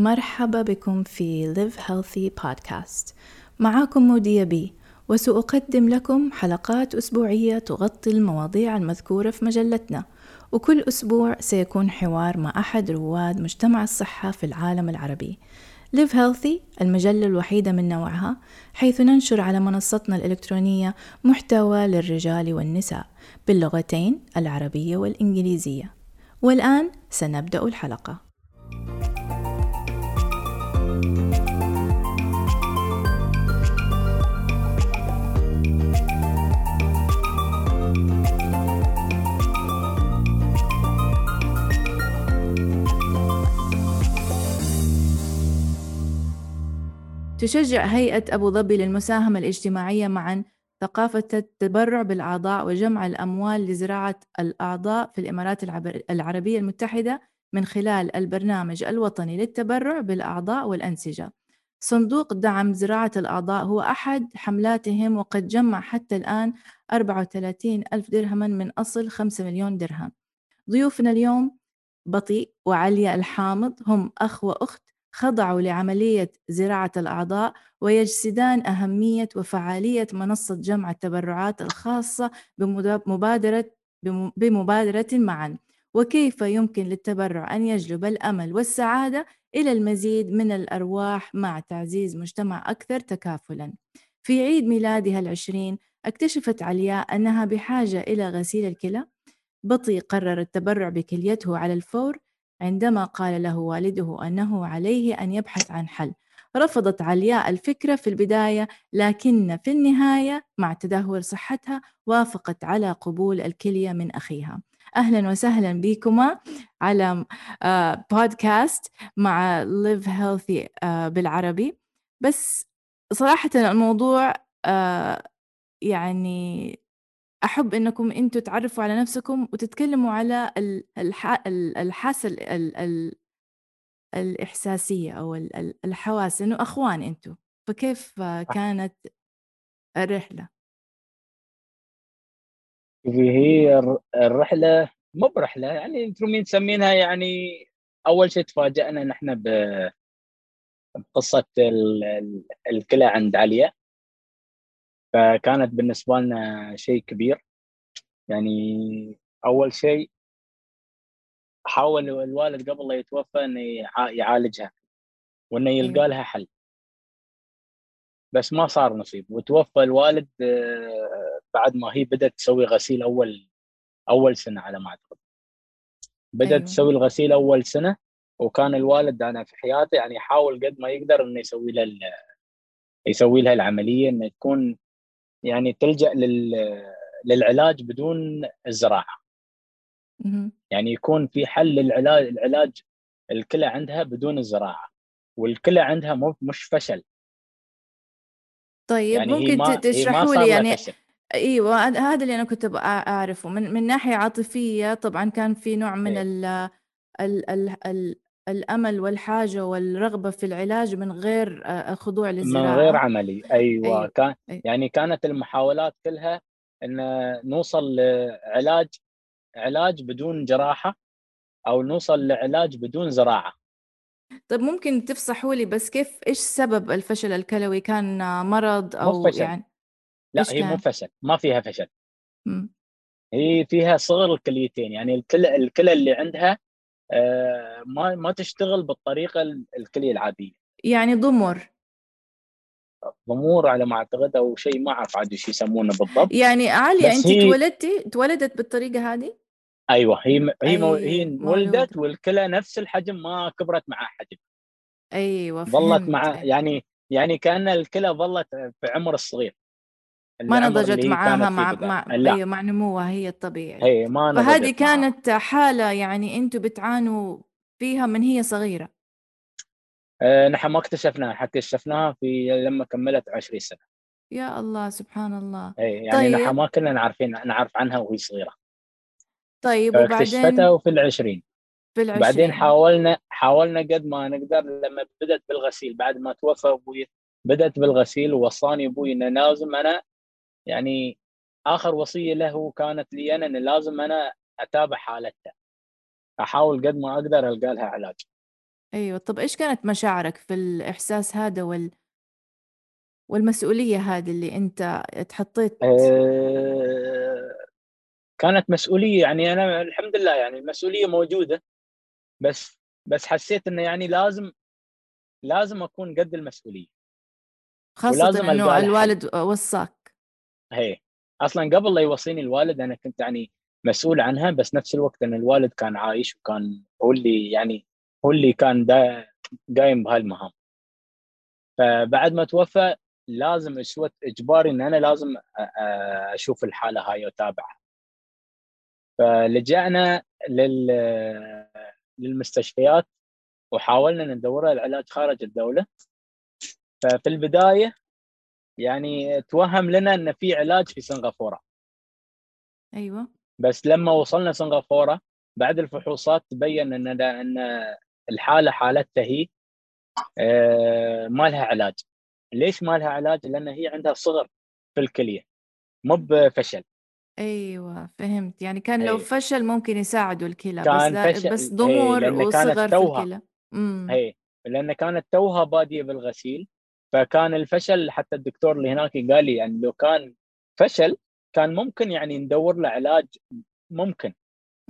مرحبا بكم في Live Healthy Podcast. معاكم مودية بي وسأقدم لكم حلقات أسبوعية تغطي المواضيع المذكورة في مجلتنا. وكل أسبوع سيكون حوار مع أحد رواد مجتمع الصحة في العالم العربي. Live Healthy المجلة الوحيدة من نوعها حيث ننشر على منصتنا الإلكترونية محتوى للرجال والنساء باللغتين العربية والإنجليزية. والآن سنبدأ الحلقة. تشجع هيئة أبو ظبي للمساهمة الاجتماعية معا ثقافة التبرع بالأعضاء وجمع الأموال لزراعة الأعضاء في الإمارات العربية المتحدة من خلال البرنامج الوطني للتبرع بالأعضاء والأنسجة. صندوق دعم زراعة الأعضاء هو أحد حملاتهم وقد جمع حتى الآن 34 ألف درهما من أصل 5 مليون درهم. ضيوفنا اليوم بطيء وعليا الحامض هم أخ وأخت خضعوا لعملية زراعة الأعضاء ويجسدان أهمية وفعالية منصة جمع التبرعات الخاصة بمبادرة بمبادرة معا وكيف يمكن للتبرع أن يجلب الأمل والسعادة إلى المزيد من الأرواح مع تعزيز مجتمع أكثر تكافلاً. في عيد ميلادها العشرين اكتشفت علياء أنها بحاجة إلى غسيل الكلى بطي قرر التبرع بكليته على الفور عندما قال له والده أنه عليه أن يبحث عن حل. رفضت علياء الفكرة في البداية لكن في النهاية مع تدهور صحتها وافقت على قبول الكلية من أخيها. أهلا وسهلا بكما على بودكاست آه، مع Live Healthy آه، بالعربي. بس صراحة الموضوع آه، يعني أحب إنكم أنتوا تعرفوا على نفسكم وتتكلموا على الحاسة الإحساسية أو الحواس إنه أخوان أنتوا فكيف كانت الرحلة؟ هي الرحلة مو برحلة يعني أنتم مين تسمينها يعني أول شيء تفاجأنا نحن بقصة الكلى عند عليا فكانت بالنسبة لنا شيء كبير. يعني أول شيء حاول الوالد قبل لا يتوفى إنه يعالجها وإنه يلقى لها حل. بس ما صار نصيب. وتوفى الوالد آه، بعد ما هي بدأت تسوي غسيل أول أول سنة على ما أعتقد. بدأت أيوة. تسوي الغسيل أول سنة وكان الوالد أنا في حياته يعني يحاول قد ما يقدر إنه يسوي لها يسوي لها العملية إنه تكون يعني تلجأ لل للعلاج بدون الزراعة. يعني يكون في حل للعلاج العلاج الكلى عندها بدون الزراعة والكلى عندها مو مش فشل. طيب يعني ممكن تشرحوا لي يعني إيوه هذا اللي أنا كنت أعرفه. من من ناحية عاطفية طبعا كان في نوع من إيه. ال ال ال الأمل والحاجة والرغبة في العلاج من غير خضوع للزراعة من غير عملي أيوه, أيوة. كان أيوة. يعني كانت المحاولات كلها إن نوصل لعلاج علاج بدون جراحة أو نوصل لعلاج بدون زراعة طيب ممكن تفصحوا لي بس كيف إيش سبب الفشل الكلوي كان مرض أو فشل. يعني لا هي مو فشل ما فيها فشل م. هي فيها صغر الكليتين يعني الكلى الكلى اللي عندها آه ما ما تشتغل بالطريقة الكلية العادية. يعني ضمر. ضمور على ما أعتقد أو شيء ما أعرف عاد إيش يسمونه بالضبط. يعني عالية أنت هي... تولدتي تولدت بالطريقة هذه؟ أيوه هي هي مو... هي ولدت والكلى نفس الحجم ما كبرت مع حجم أيوه ظلت مع يعني يعني كأن الكلى ظلت في عمر الصغير. ما نضجت معاها مع مع أيوه مع نموها هي الطبيعي. اي ما نضجت فهذه كانت حالة يعني أنتم بتعانوا فيها من هي صغيرة. آه نحن ما اكتشفناها حتى اكتشفناها في لما كملت 20 سنة. يا الله سبحان الله. اي يعني طيب. نحن ما كنا نعرفين نعرف عنها وهي صغيرة. طيب وبعدين؟ اكتشفتها وفي العشرين. في العشرين. بعدين حاولنا حاولنا قد ما نقدر لما بدأت بالغسيل بعد ما توفى أبوي بدأت بالغسيل ووصاني أبوي إنه لازم أنا يعني آخر وصية له كانت لي أنا إن لازم أنا أتابع حالتها أحاول قد ما أقدر ألقى لها علاج. أيوه. طب إيش كانت مشاعرك في الإحساس هذا وال والمسؤولية هذه اللي أنت اتحطيت أه كانت مسؤولية يعني أنا الحمد لله يعني المسؤولية موجودة بس بس حسيت إنه يعني لازم لازم أكون قد المسؤولية. خاصة إنه الوالد وصاك. هي. أصلا قبل لا يوصيني الوالد أنا كنت يعني مسؤول عنها بس نفس الوقت إن الوالد كان عايش وكان هو اللي يعني هو اللي كان قايم بهالمهام. فبعد ما توفى لازم أسوة إجباري إن أنا لازم أشوف الحالة هاي وأتابعها. فلجأنا لل للمستشفيات وحاولنا ندور العلاج خارج الدولة. ففي البداية يعني توهم لنا إن في علاج في سنغافورة. أيوه. بس لما وصلنا سنغافورة بعد الفحوصات تبين إن إن الحالة حالتها هي آه، ما لها علاج. ليش ما لها علاج؟ لأن هي عندها صغر في الكلية مو بفشل. أيوه فهمت. يعني كان لو فشل ممكن يساعدوا الكلى كان بس فشل بس ضمور وصغر في الكلى. هي لأن كانت توها بادية بالغسيل. فكان الفشل حتى الدكتور اللي هناك قال لي يعني لو كان فشل كان ممكن يعني ندور له علاج ممكن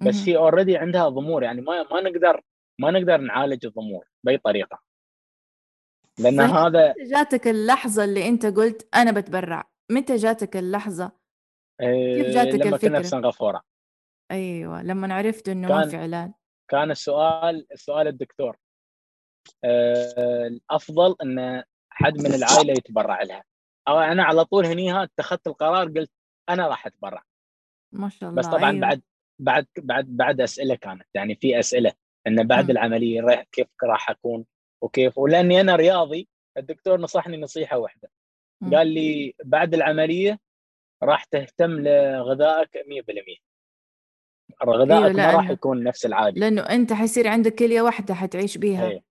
بس هي already عندها ضمور يعني ما ما نقدر ما نقدر نعالج الضمور بأي طريقة. لأن هذا جاتك اللحظة اللي أنت قلت أنا بتبرع؟ متى جاتك اللحظة؟ كيف آه، جاتك لما الفكرة كنا في سنغافورة. أيوه لما عرفت إنه ما في علاج. كان السؤال السؤال الدكتور. آه، الأفضل إن حد من العائلة يتبرع لها أو أنا على طول هنيها اتخذت القرار قلت أنا راح أتبرع ما شاء الله بس طبعا أيوه. بعد بعد بعد بعد أسئلة كانت يعني في أسئلة انه بعد م. العملية كيف راح أكون وكيف ولأني أنا رياضي الدكتور نصحني نصيحة واحدة م. قال لي بعد العملية راح تهتم لغذائك 100% غذائك أيوة ما راح يكون نفس العادي لأنه أنت حيصير عندك كلية واحدة حتعيش بيها أيوة.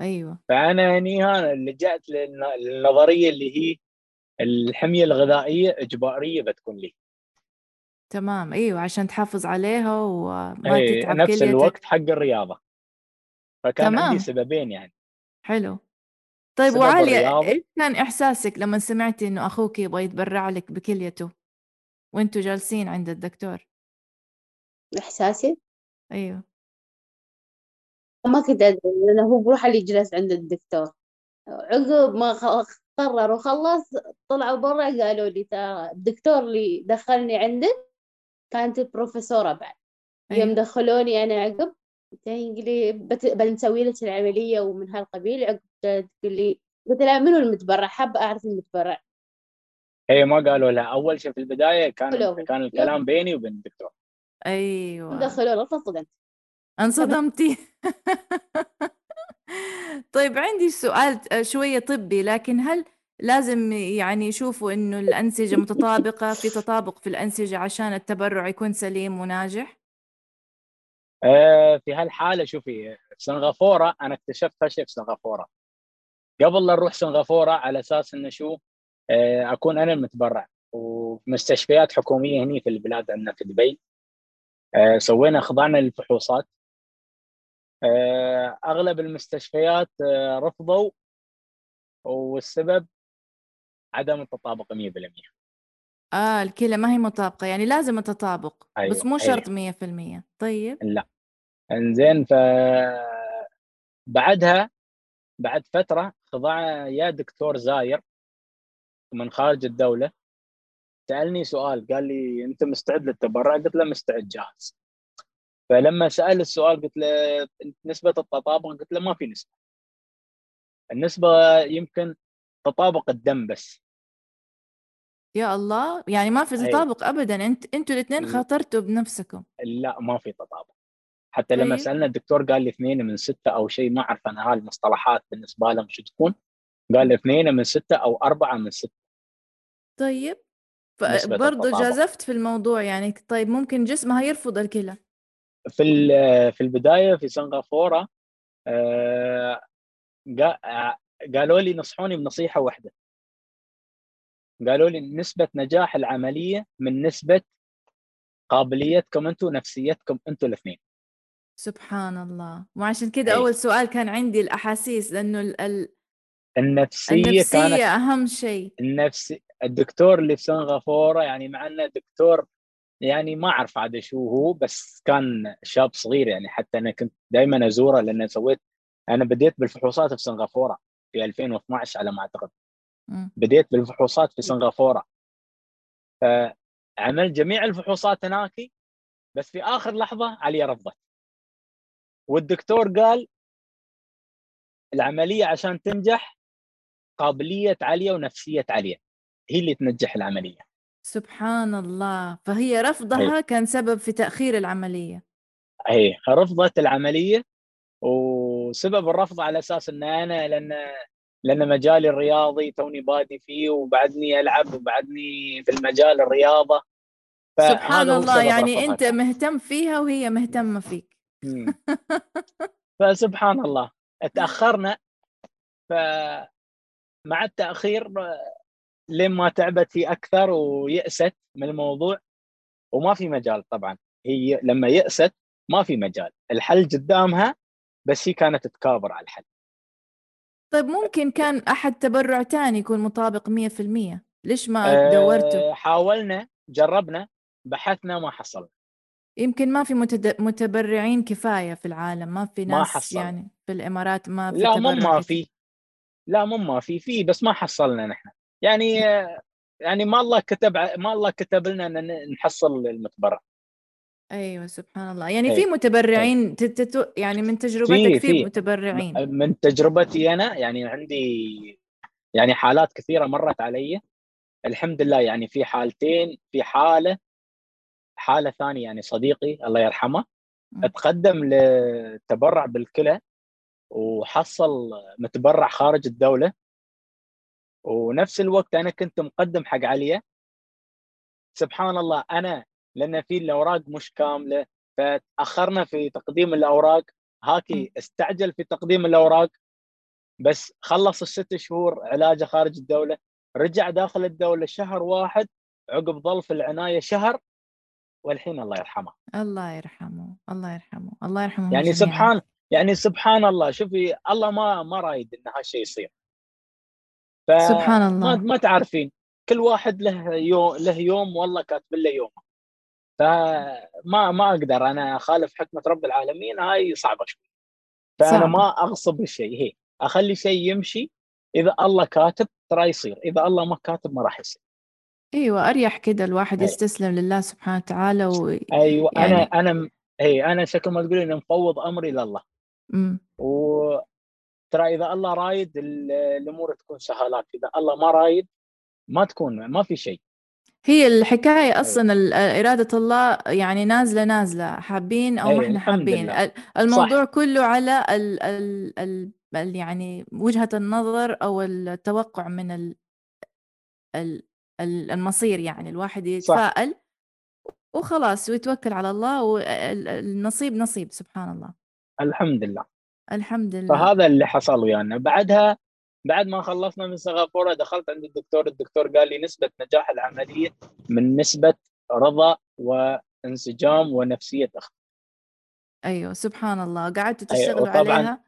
أيوه. فأنا هني لجأت للنظرية اللي هي الحمية الغذائية إجبارية بتكون لي. تمام. أيوه عشان تحافظ عليها وما أيه تتعب نفس الوقت حق الرياضة. فكان تمام. عندي سببين يعني. حلو. طيب وعالية إيش كان إحساسك لما سمعتي إنه أخوك يبغى يتبرع لك بكليته وأنتوا جالسين عند الدكتور؟ إحساسي؟ أيوه. ما كنت أدري لأنه هو بروح اللي جلس عند الدكتور. عقب ما قرر وخلص طلعوا برا قالوا لي ترى الدكتور اللي دخلني عنده كانت البروفيسورة بعد. يوم أيوة. دخلوني أنا عقب تقول لي بنسوي لك العملية ومن هالقبيل. عقب تقول لي قلت لها منو المتبرع؟ حابة أعرف المتبرع. هي ما قالوا لها. أول شيء في البداية كان كان الكلام بيني وبين الدكتور. أيوه. دخلوا فصدمت انصدمتي طيب عندي سؤال شوية طبي لكن هل لازم يعني يشوفوا إنه الأنسجة متطابقة في تطابق في الأنسجة عشان التبرع يكون سليم وناجح؟ آه في هالحالة شوفي سنغافورة أنا اكتشفت هالشيء في سنغافورة. قبل لا نروح سنغافورة على أساس إنه شو آه أكون أنا المتبرع وفي مستشفيات حكومية هني في البلاد عندنا في دبي. آه سوينا خضعنا للفحوصات. آه أغلب المستشفيات آه رفضوا والسبب عدم التطابق 100% آه الكلى ما هي مطابقة يعني لازم التطابق أيوة. بس مو شرط أيوة. 100% طيب لا إنزين ف بعدها بعد فترة خضع يا دكتور زاير من خارج الدولة سألني سؤال قال لي أنت مستعد للتبرع؟ قلت له مستعد جاهز فلما سأل السؤال قلت له نسبة التطابق؟ قلت له ما في نسبة. النسبة يمكن تطابق الدم بس. يا الله يعني ما في تطابق ابدا أنت أنتوا الإثنين خاطرتوا بنفسكم. لا ما في تطابق. حتى لما طيب. سألنا الدكتور قال لي اثنين من ستة أو شيء ما أعرف أنا هاي المصطلحات بالنسبة لهم شو تكون؟ قال لي اثنين من ستة أو أربعة من ستة. طيب. برضه جازفت في الموضوع يعني طيب ممكن جسمها يرفض الكلى. في في البداية في سنغافورة آه، قالوا لي نصحوني بنصيحة واحدة. قالوا لي نسبة نجاح العملية من نسبة قابليتكم أنتم نفسيتكم أنتم الاثنين. سبحان الله. وعشان كده أول سؤال كان عندي الأحاسيس لأنه ال... النفسية, النفسية كانت أهم شيء. النفس الدكتور اللي في سنغافورة يعني مع إنه دكتور يعني ما أعرف عاد شو هو بس كان شاب صغير يعني حتى أنا كنت دائما أزوره لأن سويت أنا بديت بالفحوصات في سنغافورة في 2012 على ما أعتقد. بديت بالفحوصات في سنغافورة. فعملت جميع الفحوصات هناك بس في آخر لحظة علي رفضت. والدكتور قال العملية عشان تنجح قابلية عاليه ونفسية عاليه هي اللي تنجح العملية. سبحان الله. فهي رفضها هي. كان سبب في تأخير العملية. هي رفضت العملية وسبب الرفض على أساس إن أنا لأن لأن مجالي الرياضي توني بادي فيه وبعدني ألعب وبعدني في المجال الرياضة. سبحان الله يعني أنت مهتم فيها وهي مهتمة فيك. فسبحان الله تأخرنا فمع التأخير لين ما تعبت هي أكثر ويأست من الموضوع وما في مجال طبعا. هي لما يأست ما في مجال. الحل قدامها بس هي كانت تكابر على الحل. طيب ممكن كان أحد تبرع ثاني يكون مطابق 100% ليش ما دورتوا؟ أه حاولنا جربنا بحثنا ما حصلنا. يمكن ما في متد... متبرعين كفاية في العالم. ما في ناس ما حصل. يعني في الإمارات ما في لا مو ما في. لا مو ما في. في بس ما حصلنا نحن. يعني يعني ما الله كتب ما الله كتب لنا إن نحصل المتبرع أيوه سبحان الله. يعني أيوة. في متبرعين تتتو يعني من تجربتك في, في متبرعين؟ من تجربتي أنا يعني عندي يعني حالات كثيرة مرت علي. الحمد لله يعني في حالتين في حالة حالة ثانية يعني صديقي الله يرحمه م. تقدم للتبرع بالكلى وحصل متبرع خارج الدولة. ونفس الوقت أنا كنت مقدم حق عليا سبحان الله أنا لأن في الأوراق مش كاملة فتاخرنا في تقديم الأوراق. هاكي استعجل في تقديم الأوراق. بس خلص الست شهور علاجه خارج الدولة رجع داخل الدولة شهر واحد عقب ظل في العناية شهر والحين الله يرحمه. الله يرحمه الله يرحمه الله يرحمه يعني. سبحان يعني سبحان الله. شوفي الله ما ما رايد إن هالشيء يصير. ف سبحان الله. ما, ما تعرفين كل واحد له يوم له يوم والله كاتب له يوم. فما ما أقدر أنا أخالف حكمة رب العالمين هاي صعبة شوي. فأنا صعب. ما أغصب الشيء هي أخلي شيء يمشي إذا الله كاتب ترى يصير إذا الله ما كاتب ما راح يصير. أيوه أريح كده الواحد أيوة. يستسلم لله سبحانه وتعالى و... أيوه يعني... أنا أنا اي أنا شكل ما تقولين مفوض أمري لله. إمم. و ترى إذا الله رايد الأمور تكون سهالات إذا الله ما رايد ما تكون ما في شيء. هي الحكاية أيوة. أصلا إرادة الله يعني نازلة نازلة. حابين أو ما أيوة، إحنا حابين. الموضوع صح. كله على ال ال ال يعني وجهة النظر أو التوقع من ال ال المصير يعني. الواحد يتفائل. وخلاص ويتوكل على الله والنصيب نصيب سبحان الله. الحمد لله. الحمد لله. فهذا اللي حصل ويانا. يعني. بعدها بعد ما خلصنا من سنغافورة دخلت عند الدكتور. الدكتور قال لي نسبة نجاح العملية من نسبة رضا وانسجام ونفسية أخت. أيوه سبحان الله. قعدت تشتغلوا أيوة عليها؟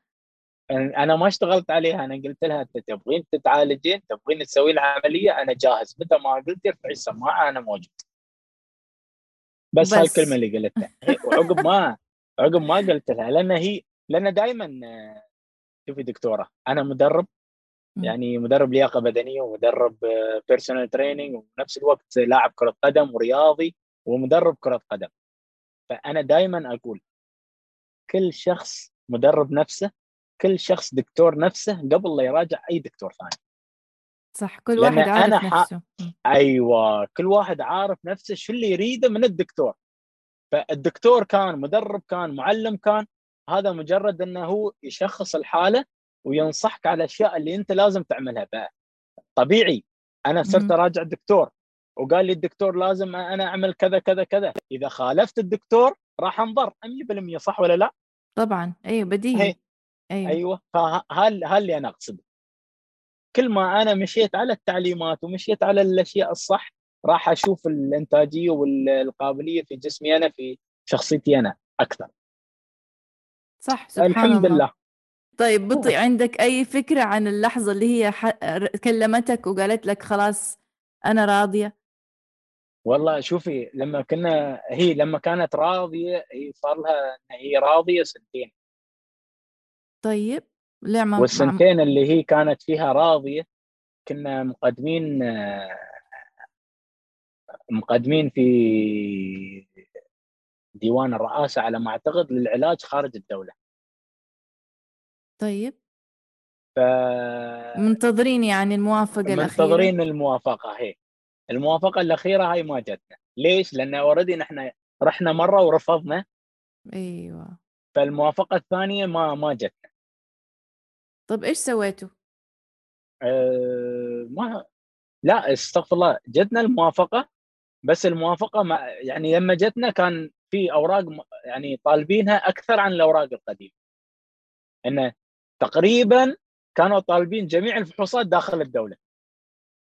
أنا ما اشتغلت عليها. أنا قلت لها أنت تبغين تتعالجين تبغين تسوي العملية أنا جاهز. متى ما قلت ارفعي السماعة أنا موجود. بس, بس. هالكلمه اللي قلتها. وعقب ما عقب ما قلت لها لأن هي لأن دائما شوفي دكتورة أنا مدرب يعني مدرب لياقة بدنية ومدرب personal training وبنفس الوقت لاعب كرة قدم ورياضي ومدرب كرة قدم. فأنا دائما أقول كل شخص مدرب نفسه كل شخص دكتور نفسه قبل لا يراجع أي دكتور ثاني. صح كل واحد عارف أنا نفسه. أيوه كل واحد عارف نفسه شو اللي يريده من الدكتور. فالدكتور كان مدرب كان معلم كان هذا مجرد أنه هو يشخص الحالة وينصحك على الأشياء اللي أنت لازم تعملها. بقى طبيعي. أنا صرت أراجع الدكتور وقال لي الدكتور لازم أنا أعمل كذا كذا كذا. إذا خالفت الدكتور راح انضر 100% صح ولا لا؟ طبعا. أيوه بديهي. أيوه. أيوه. فهل هل اللي أنا أقصده؟ كل ما أنا مشيت على التعليمات ومشيت على الأشياء الصح راح أشوف الإنتاجية والقابلية في جسمي أنا في شخصيتي أنا أكثر. صح سبحان الحمد الله. لله. طيب بطي عندك أي فكرة عن اللحظة اللي هي ح... كلمتك وقالت لك خلاص أنا راضية؟ والله شوفي لما كنا هي لما كانت راضية هي صار لها هي راضية سنتين. طيب ليه ما. والسنتين اللي هي كانت فيها راضية كنا مقدمين مقدمين في ديوان الرئاسة على ما أعتقد للعلاج خارج الدولة. طيب. ف منتظرين يعني الموافقة الأخيرة. منتظرين الموافقة هي. الموافقة الأخيرة هاي ما جتنا ليش؟ لأن اوريدي نحن رحنا مرة ورفضنا. أيوه. فالموافقة الثانية ما ما جتنا طب إيش سويتوا؟ أه ما لا استغفر الله جتنا الموافقة بس الموافقة ما يعني لما جتنا كان في أوراق يعني طالبينها أكثر عن الأوراق القديمة. انه تقريبا كانوا طالبين جميع الفحوصات داخل الدولة.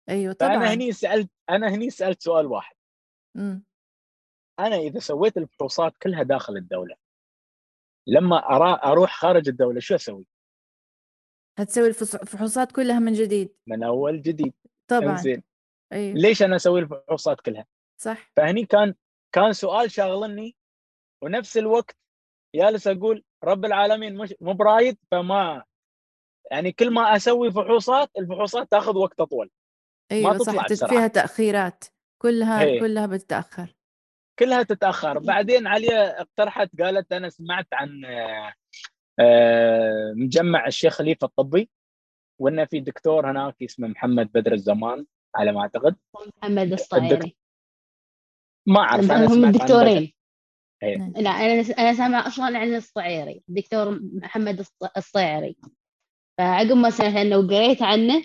أيوه طبعا. فانا هني سألت أنا هني سألت سؤال واحد. م. أنا إذا سويت الفحوصات كلها داخل الدولة لما أرا أروح خارج الدولة شو أسوي؟ هتسوي الفحوصات كلها من جديد. من أول جديد. طبعا. زين أيوه. ليش أنا أسوي الفحوصات كلها؟ صح. فهني كان كان سؤال شاغلني ونفس الوقت جالس أقول رب العالمين مش مو برايد فما يعني كل ما أسوي فحوصات الفحوصات تاخذ وقت اطول أيوه ما تطلع صح بسرعة. فيها تأخيرات. كلها هي. كلها بتتأخر. كلها تتأخر. بعدين عليا اقترحت قالت أنا سمعت عن آه، مجمع الشيخ خليفة الطبي وإنه في دكتور هناك اسمه محمد بدر الزمان على ما أعتقد. محمد الصايري. ما أعرف أنا هم دكتورين لا أنا أنا سامع أصلا عن الصعيري الدكتور محمد الصعيري. فعقب ما سمعت عنه وقريت عنه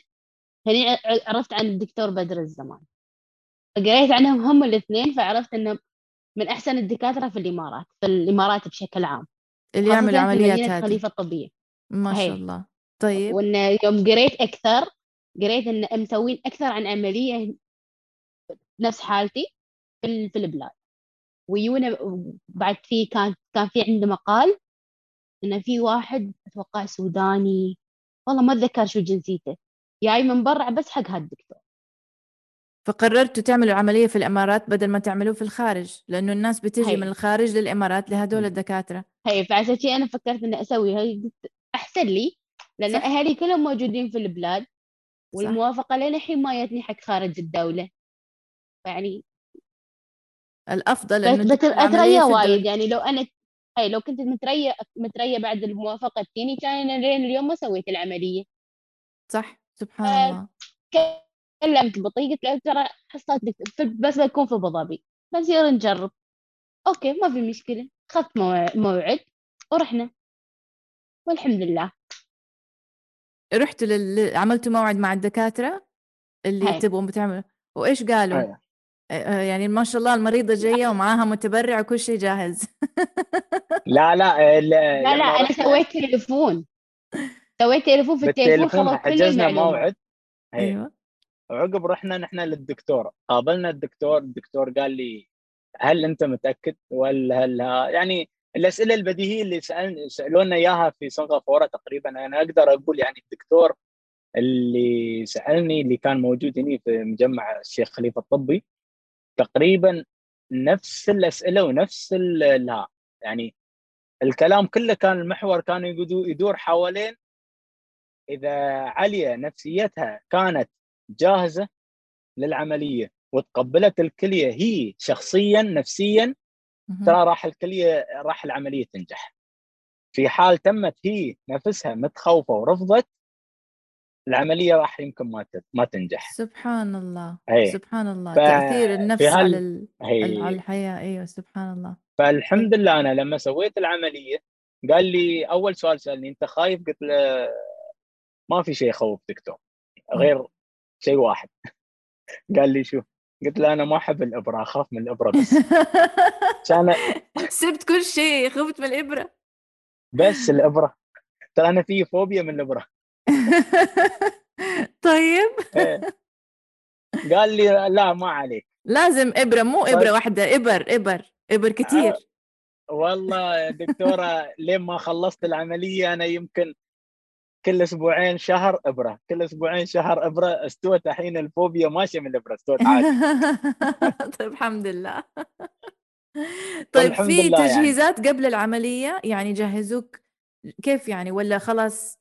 هني عرفت عن الدكتور بدر الزمان. قريت عنهم هم الاثنين فعرفت إنه من أحسن الدكاترة في الإمارات في الإمارات بشكل عام. اللي يعمل عمليات هذه. الخليفة الطبيه ما شاء الله. طيب. وإنه يوم قريت أكثر قريت ان مسوين أكثر عن عملية نفس حالتي. في في البلاد. ويونا بعد في كان كان في عنده مقال إنه في واحد أتوقع سوداني والله ما أتذكر شو جنسيته جاي من برا بس حق هالدكتور فقررتوا تعملوا عملية في الإمارات بدل ما تعملوه في الخارج لأنه الناس بتجي هي. من الخارج للإمارات لهدول الدكاترة. هي فعشان شيء أنا فكرت إني أسوي هي أحسن لي لأن صح. أهلي كلهم موجودين في البلاد والموافقة لين الحين ما جتني حق خارج الدولة. يعني الأفضل إنه بس أتريا وايد يعني لو أنا هاي لو كنت متريا متريا بعد الموافقة الثاني كان لين اليوم ما سويت العملية. صح سبحان الله. كلمت بطي قلت له ترى حصلت بس بكون في ابو ظبي بنصير نجرب. okay ما في مشكلة. أخذت موعد ورحنا. والحمد لله. رحتوا لل... عملتوا موعد مع الدكاترة اللي تبغوا تعملوا وإيش قالوا؟ هي. يعني ما شاء الله المريضة جاية ومعاها متبرع وكل شيء جاهز. لا لا لا لا, لا أنا سويت تليفون. سويت تليفون في التليفون خلاص حجزنا موعد. أيوه. وعقب رحنا نحن للدكتور. قابلنا الدكتور الدكتور قال لي هل أنت متأكد؟ ولا هل يعني الأسئلة البديهية اللي سأل سألونا إياها في سنغافوره تقريبا. أنا أقدر أقول يعني الدكتور اللي سألني اللي كان موجود هنا في مجمع الشيخ خليفة الطبي تقريبا نفس الأسئلة ونفس لا يعني الكلام كله كان المحور كان يدور حوالين إذا عليا نفسيتها كانت جاهزة للعملية وتقبلت الكلية هي شخصيا نفسيا ترى راح الكلية راح العملية تنجح. في حال تمت هي نفسها متخوفة ورفضت العملية راح يمكن ما ما تنجح. سبحان الله. هي. سبحان الله. ف... تأثير النفس هل... على ال... على الحياة. أيوه سبحان الله. فالحمد لله أنا لما سويت العملية قال لي أول سؤال سألني أنت خايف؟ قلت له ما في شيء يخوف دكتور غير شيء واحد. قال لي شو؟ قلت له أنا ما أحب الإبرة أخاف من الإبرة بس. كان سبت كل شيء خفت من الإبرة. بس الإبرة. ترى أنا في فوبيا من الإبرة. طيب إيه. قال لي لا ما عليك لازم إبرة مو إبرة طيب. واحدة إبر إبر إبر كثير والله يا دكتورة لين ما خلصت العملية أنا يمكن كل أسبوعين شهر إبرة كل أسبوعين شهر إبرة استوت الحين الفوبيا ماشية من الابره استوت عادي طيب الحمد لله طيب في يعني. تجهيزات يعني. قبل العملية يعني جهزوك كيف يعني ولا خلاص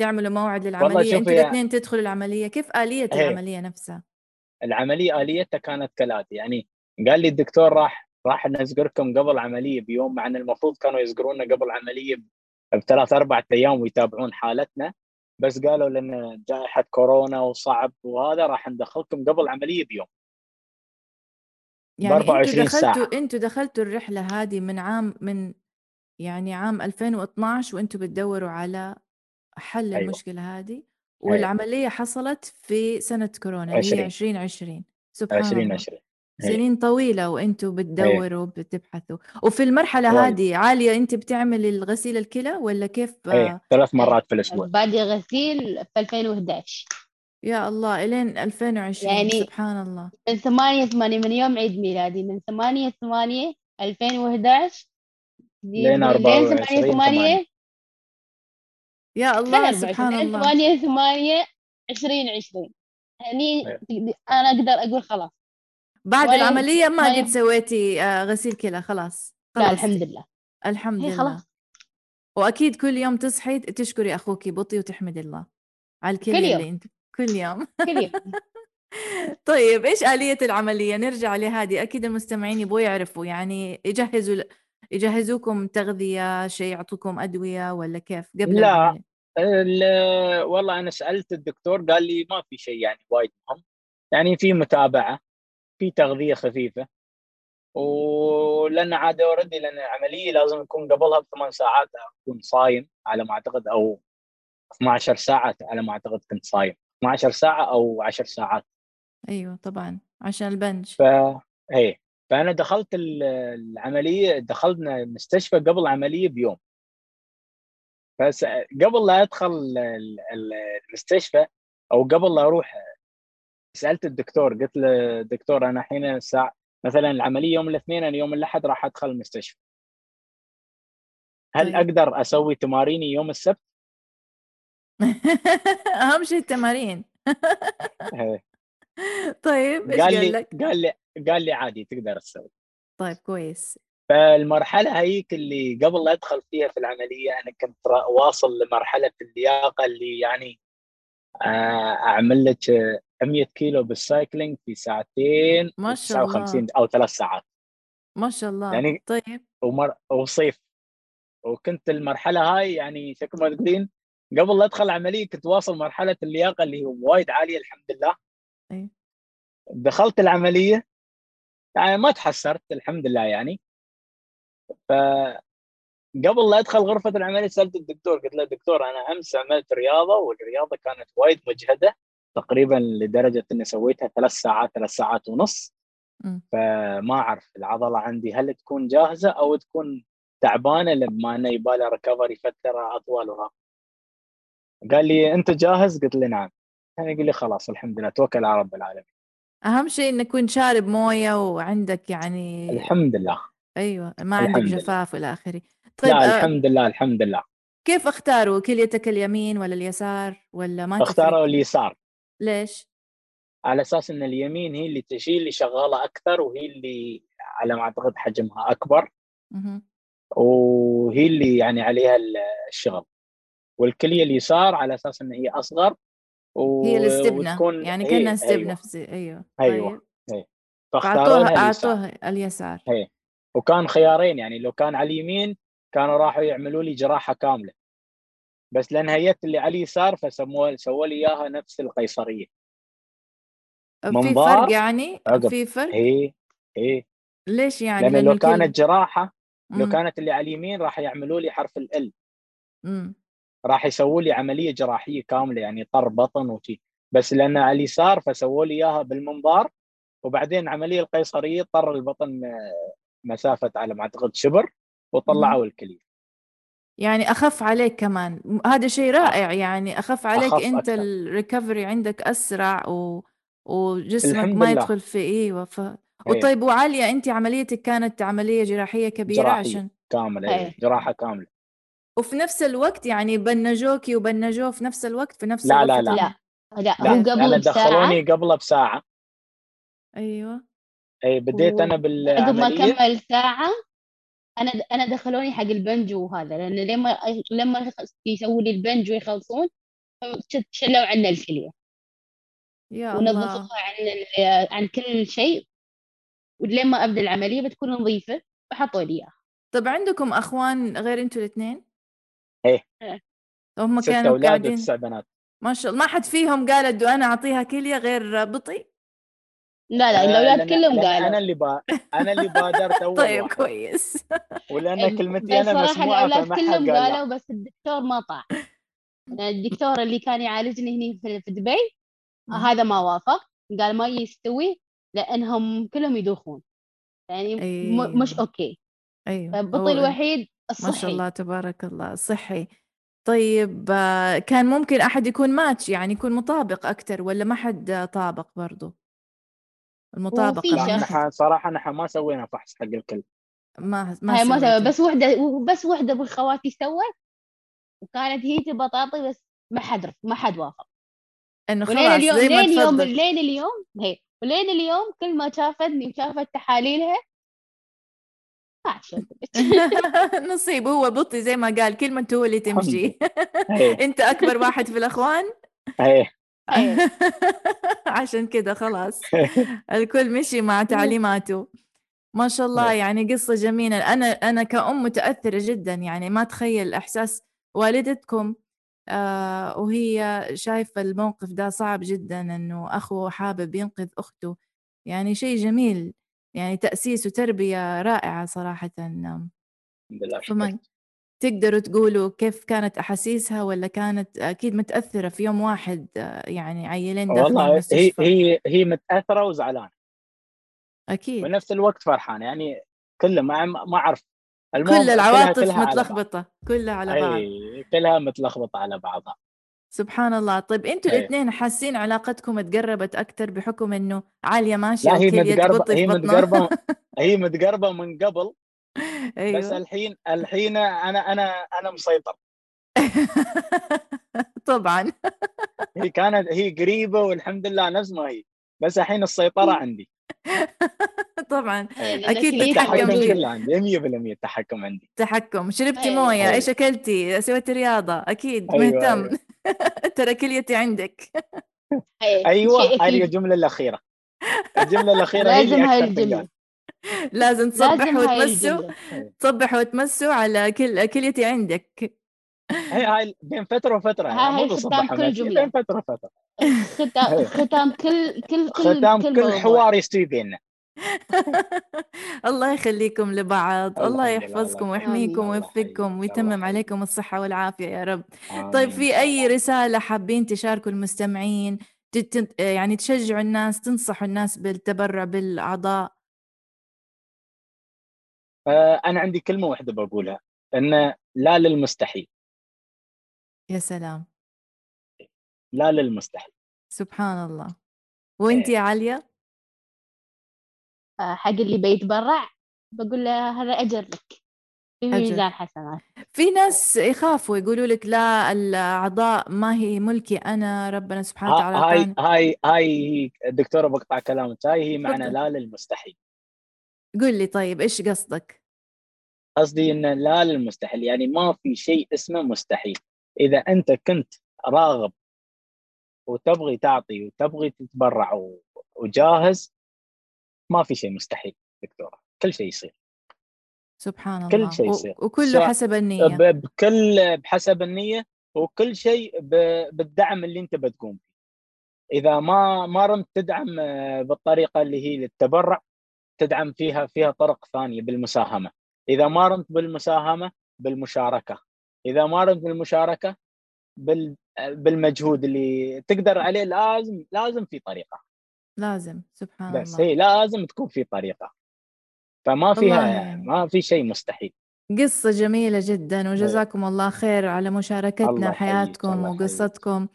تعملوا موعد للعملية؟ أنتوا الاثنين تدخلوا العملية. كيف آلية هي. العملية نفسها؟ العملية آليتها كانت كالآتي. يعني قال لي الدكتور راح راح نزقركم قبل العملية بيوم مع إن المفروض كانوا يزقرونا قبل العملية بثلاث أربع أيام ويتابعون حالتنا. بس قالوا لأن جائحة كورونا وصعب وهذا راح ندخلكم قبل العملية بيوم. يعني أنتوا دخلتوا ساعة. أنتوا دخلتوا الرحلة هذه من عام من يعني عام 2012 وانتوا بتدوروا على حل أيوة. المشكلة هذه أيوة. والعملية حصلت في سنة كورونا اللي هي 2020 سبحان 2020 الله. سنين طويلة وأنتم بتدوروا وبتبحثوا. وفي المرحلة هذه عالية أنت بتعمل الغسيل الكلى ولا كيف؟ إيه ثلاث مرات في الأسبوع. بادي غسيل في 2011 يا الله إلين 2020 يعني سبحان الله. من 8 8 من يوم عيد ميلادي من 8 8 2011 لين 24 8 8 يا الله سبحان الله. 8 8 2020 يعني أنا أقدر أقول خلاص. بعد العملية ما قد سويتي آه، غسيل كلى خلاص. لا الحمد لله. الحمد لله. خلاص. وأكيد كل يوم تصحي تشكري أخوك بطي وتحمدي الله. على الكلى اللي أنت كل يوم. كل يوم. طيب إيش آلية العملية؟ نرجع لهذه. أكيد المستمعين يبغوا يعرفوا يعني يجهزوا يجهزوكم تغذية شيء يعطوكم أدوية ولا كيف؟ قبل لا. والله أنا سألت الدكتور قال لي ما في شيء يعني وايد مهم. يعني في متابعة في تغذية خفيفة. ولأن عاد اوريدي لأن العملية لازم يكون قبلها بثمان ساعات أكون صايم على ما أعتقد أو 12 ساعة على ما أعتقد كنت صايم. 12 ساعة أو 10 ساعات. أيوه طبعا عشان البنج. ف اي فأنا دخلت العملية دخلنا المستشفى قبل العملية بيوم. بس قبل لا أدخل المستشفى أو قبل لا أروح سألت الدكتور قلت له دكتور أنا الحين الساعة مثلا العملية يوم الاثنين أنا يوم الأحد راح أدخل المستشفى هل طيب. أقدر أسوي تماريني يوم السبت؟ أهم شيء التمارين إيه. طيب إيش قال, قال لك؟ قال لي قال لي عادي تقدر تسوي طيب كويس فالمرحلة هيك اللي قبل لا أدخل فيها في العملية أنا كنت واصل لمرحلة اللياقة اللي يعني آه، أعمل لك 100 كيلو بالسايكلينج في ساعتين ما شاء الله. 59 أو ثلاث ساعات. ما شاء الله. يعني طيب. ومر... وصيف. وكنت المرحلة هاي يعني شكل ما تقولين قبل لا أدخل العملية كنت واصل مرحلة اللياقة اللي هي وايد عالية الحمد لله. أي. دخلت العملية يعني ما تحسرت الحمد لله يعني. ف قبل لا أدخل غرفة العملية سألت الدكتور قلت له دكتور أنا أمس عملت رياضة والرياضة كانت وايد مجهدة تقريبا لدرجة إني سويتها ثلاث ساعات ثلاث ساعات ونص. فما أعرف العضلة عندي هل تكون جاهزة أو تكون تعبانة لما إنه يبالي recovery فترة أطول وها. قال لي أنت جاهز؟ قلت له نعم. يعني يقول لي خلاص الحمد لله توكل على رب العالمين. أهم شيء إنك تكون شارب موية وعندك يعني الحمد لله. أيوه ما عندك جفاف والى آخره. طيب لا آه، الحمد لله الحمد لله. كيف اختاروا كليتك اليمين ولا اليسار ولا ما اختاروا اليسار. ليش؟ على أساس إن اليمين هي اللي تشيل اللي شغالة أكثر وهي اللي على ما أعتقد حجمها أكبر. وهي اللي يعني عليها الشغل. والكلية اليسار على أساس إن هي أصغر و... هي الاستبنة وتكون يعني كأنها استبنة في أيوه أيوه طيب. أيوة. فاختاروها أعطوها اليسار. هي. وكان خيارين يعني لو كان على اليمين كانوا راحوا يعملوا لي جراحة كاملة. بس لأن هيت اللي على اليسار فسموا سووا لي إياها نفس القيصرية. في فرق يعني؟ عقب. في فرق؟ إيه إيه. ليش يعني؟ لأن لو كانت جراحة لو كانت اللي على اليمين راح يعملوا لي حرف ال راح يسووا لي عملية جراحية كاملة يعني طر بطن وشي. بس لأن على اليسار فسووا لي إياها بالمنظار وبعدين عملية القيصرية طر البطن مسافة على ما أعتقد شبر وطلعوا الكلية. يعني أخف عليك كمان. هذا شيء رائع يعني. أخف عليك أخف أنت الريكفري عندك أسرع و... وجسمك ما لله. يدخل في إيوه ف... إيه. وطيب وعالية أنت عمليتك كانت عملية جراحية كبيرة جراحية. عشان كامل اي جراحة كاملة. وفي نفس الوقت يعني بنجوكي وبنجوه في نفس الوقت في نفس لا الوقت لا. لا لا لا, لا. هو قبل أنا دخلوني قبله بساعة. أيوه. اي بديت. أنا بالعملية عقب ما كمل ساعة أنا أنا دخلوني حق البنج وهذا لأن لما لما يسووا لي البنج ويخلصون شلوا عنا الكلية. يا الله. ونظفوها عن عن كل شيء. ولما أبدأ العملية بتكون نظيفة وحطوا لي إياها. طب عندكم أخوان غير أنتوا الاثنين؟ إيه. هم ستة كانوا أولاد قاعدين وتسع بنات. ما شاء الله ما حد فيهم قال أنا أعطيها كلية غير بطي؟ لا لا الاولاد كلهم قالوا أنا اللي با... أنا اللي بادرت اول طيب واحد. كويس. ولأن كلمتي أنا مسموعة الاولاد فما حد كلهم قال لا. قالوا بس الدكتور ما طاع الدكتور اللي كان يعالجني هنا في في دبي هذا ما وافق. قال ما يستوي لأنهم كلهم يدوخون. يعني م- أيوه. مش okay. أيوه. هو- الوحيد ما شاء الصحي الله تبارك الله صحي. طيب آه، كان ممكن أحد يكون ماتش يعني يكون مطابق أكثر ولا ما حد طابق برضو؟ المطابقه نحن صراحة نحن ما سوينا فحص حق الكل. ما ما هاي ما. سوى بس وحدة بس وحدة من خواتي سوت وكانت هي تبغى تعطي بس ما حد ما حد وافق. إنه ولين خلاص اليوم زي ما لين اليوم لين اليوم هي ولين اليوم كل ما شافتني وشافت تحاليلها نصيب هو بطي زي ما قال كلمة هو اللي تمشي. انت أكبر واحد في الأخوان. أيوة. عشان كده خلاص. الكل مشي مع تعليماته. ما شاء الله إيه. يعني قصة جميلة. أنا أنا كأم متأثرة جدا يعني ما تخيل إحساس والدتكم آه وهي شايفة الموقف ده صعب جدا إنه أخوه حابب ينقذ أخته. يعني شيء جميل. يعني تأسيس وتربية رائعة صراحة. الحمد لله فما شكرا تقدروا تقولوا كيف كانت أحاسيسها ولا كانت أكيد متأثرة في يوم واحد آه، يعني عيلين داخلين والله هي المستشفى هي هي متأثرة وزعلانة. أكيد. بنفس الوقت فرحانة يعني كله ما ما أعرف. كل العواطف كلها. متلخبطة كلها على بعض. اي كلها متلخبطة على بعضها. سبحان الله. طيب أنتوا. الاثنين حاسين علاقتكم تقربت أكثر بحكم إنه عالية ماشيه لا هي متقربة هي متقربة هي متقربة من قبل. بس أيوه. الحين الحين أنا أنا أنا مسيطر. طبعا. هي كانت هي قريبة والحمد لله نفس ما هي. بس الحين السيطرة عندي. طبعا. كليتها تتحكم التحكم. كله عندي 100% التحكم عندي. تحكم. شربتي أيوة. موية؟ أيوة. إيش أكلتي؟ سويتي رياضة. أكيد. أيوة، مهتم. ترى كليتي عندك. هي أيوه هذه. الجملة الأخيرة. الجملة الأخيرة هي لازم هاي تنقال لازم هاي وتمسوا تصبحوا وتمسوا على كل كليتي عندك هي هاي بين فترة وفترة يعني هاي مو ختام كل جملة. بين فترة وفترة ختام. ختام كل كل كل ختام كل موضوع. حوار يستوي بيننا الله يخليكم لبعض الله يحفظكم ويحميكم ويوفقكم ويتمم. عليكم الصحة والعافية يا رب طيب في أي. رسالة حابين تشاركوا المستمعين يعني تشجعوا الناس تنصحوا الناس بالتبرع بالأعضاء أنا عندي كلمة واحدة بقولها ان لا للمستحيل. يا سلام. لا للمستحيل. سبحان الله. وإنت إيه. يا عليا آه، حق اللي بيتبرع بقول له هذا أجر لك. في أجر. ميزان حسنات. في ناس يخافوا يقولوا لك لا الأعضاء ما هي ملكي أنا ربنا سبحانه وتعالى ها- هاي هاي هاي دكتورة بقطع كلامك هاي هي معنى. لا للمستحيل. قل لي طيب إيش قصدك؟ قصدي ان لا للمستحيل يعني ما في شيء اسمه مستحيل. إذا أنت كنت راغب وتبغي تعطي وتبغي تتبرع وجاهز ما في شيء مستحيل دكتورة. كل شيء يصير. سبحان كل الله. شيء و- يصير. وكله حسب النية. ب- بكل بحسب النية وكل شيء بالدعم اللي أنت بتقوم فيه إذا ما ما رمت تدعم آه، بالطريقة اللي هي للتبرع تدعم فيها فيها طرق ثانية بالمساهمة. إذا ما رمت بالمساهمة بالمشاركة. إذا ما رمت بالمشاركة بال بالمجهود اللي تقدر عليه لازم لازم في طريقة. لازم. سبحان بس الله. هي لازم تكون في طريقة. فما فيها يعني. ما في شيء مستحيل. قصة جميلة جدا وجزاكم الله خير على مشاركتنا حياتكم وقصتكم.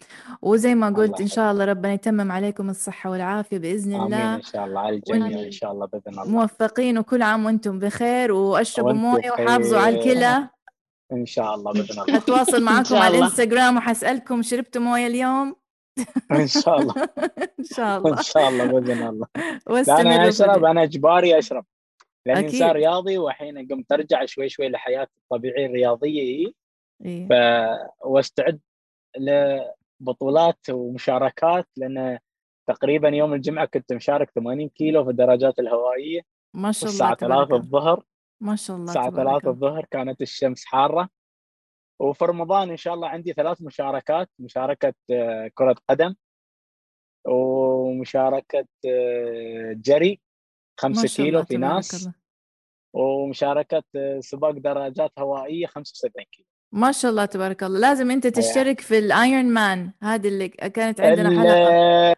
وزي ما قلت إن شاء الله ربنا يتمم عليكم الصحة والعافية بإذن الله. آمين إن شاء الله على الجميع إن شاء الله بإذن الله. موفقين وكل عام وأنتم بخير وأشربوا موية وحافظوا على الكلى. إن شاء الله بإذن الله. أتواصل معكم على الإنستغرام وحسألكم شربتوا موية اليوم. إن شاء الله. إن شاء الله. إن شاء الله بإذن الله. أنا أشرب أنا إجباري أشرب. لأني إنسان رياضي والحين قمت أرجع شوي شوي لحياتي الطبيعية الرياضية إيه؟ ف... واستعد لبطولات ومشاركات لأن تقريبا يوم الجمعة كنت مشارك 80 كيلو في الدراجات الهوائية. ما شاء الله الساعة 3 الظهر. ما شاء الله الساعة 3 الظهر كانت الشمس حارة. وفي رمضان إن شاء الله عندي ثلاث مشاركات مشاركة آه، كرة قدم ومشاركة آه، جري. خمسة كيلو في ناس ومشاركة آه، سباق دراجات هوائية 75 كيلو. ما شاء الله تبارك الله. لازم أنت تشترك في الايرون مان هذه اللي كانت عندنا حلقة.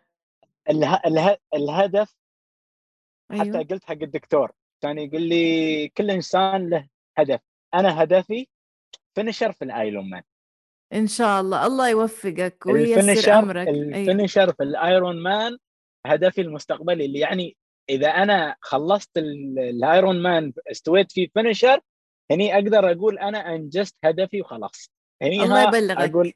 اله... اله... الهدف أيوه. حتى قلت حق الدكتور. كان يقول لي كل إنسان له هدف. أنا هدفي finisher في ال Ironman إن شاء الله. الله يوفقك وييسر أمرك. ال finisher أيوه. في ال Ironman هدفي المستقبلي اللي يعني إذا أنا خلصت ال Ironman استويت في finisher هني أقدر أقول أنا أنجزت هدفي وخلاص. هني الله يبلغك. أقول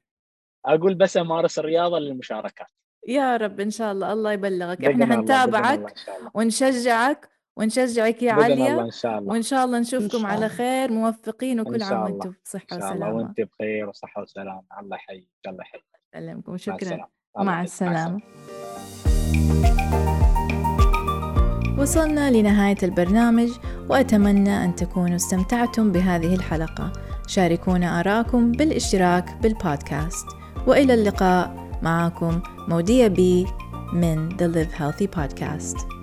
أقول بس أمارس الرياضة للمشاركات. يا رب إن شاء الله. الله يبلغك. إحنا حنتابعك ونشجعك ونشجعك يا عليا إن شاء الله. وإن شاء الله نشوفكم على خير موفقين وكل عام وأنتم بصحة وسلامة إن شاء الله. وأنت بخير وصحة وسلامة. الله يحييك. الله يحييك. يسلمكم شكرا. مع السلامة. وصلنا لنهاية البرنامج وأتمنى أن تكونوا استمتعتم بهذه الحلقة. شاركونا آراءكم بالاشتراك بالبودكاست. وإلى اللقاء. معكم مودية بي من The Live Healthy Podcast.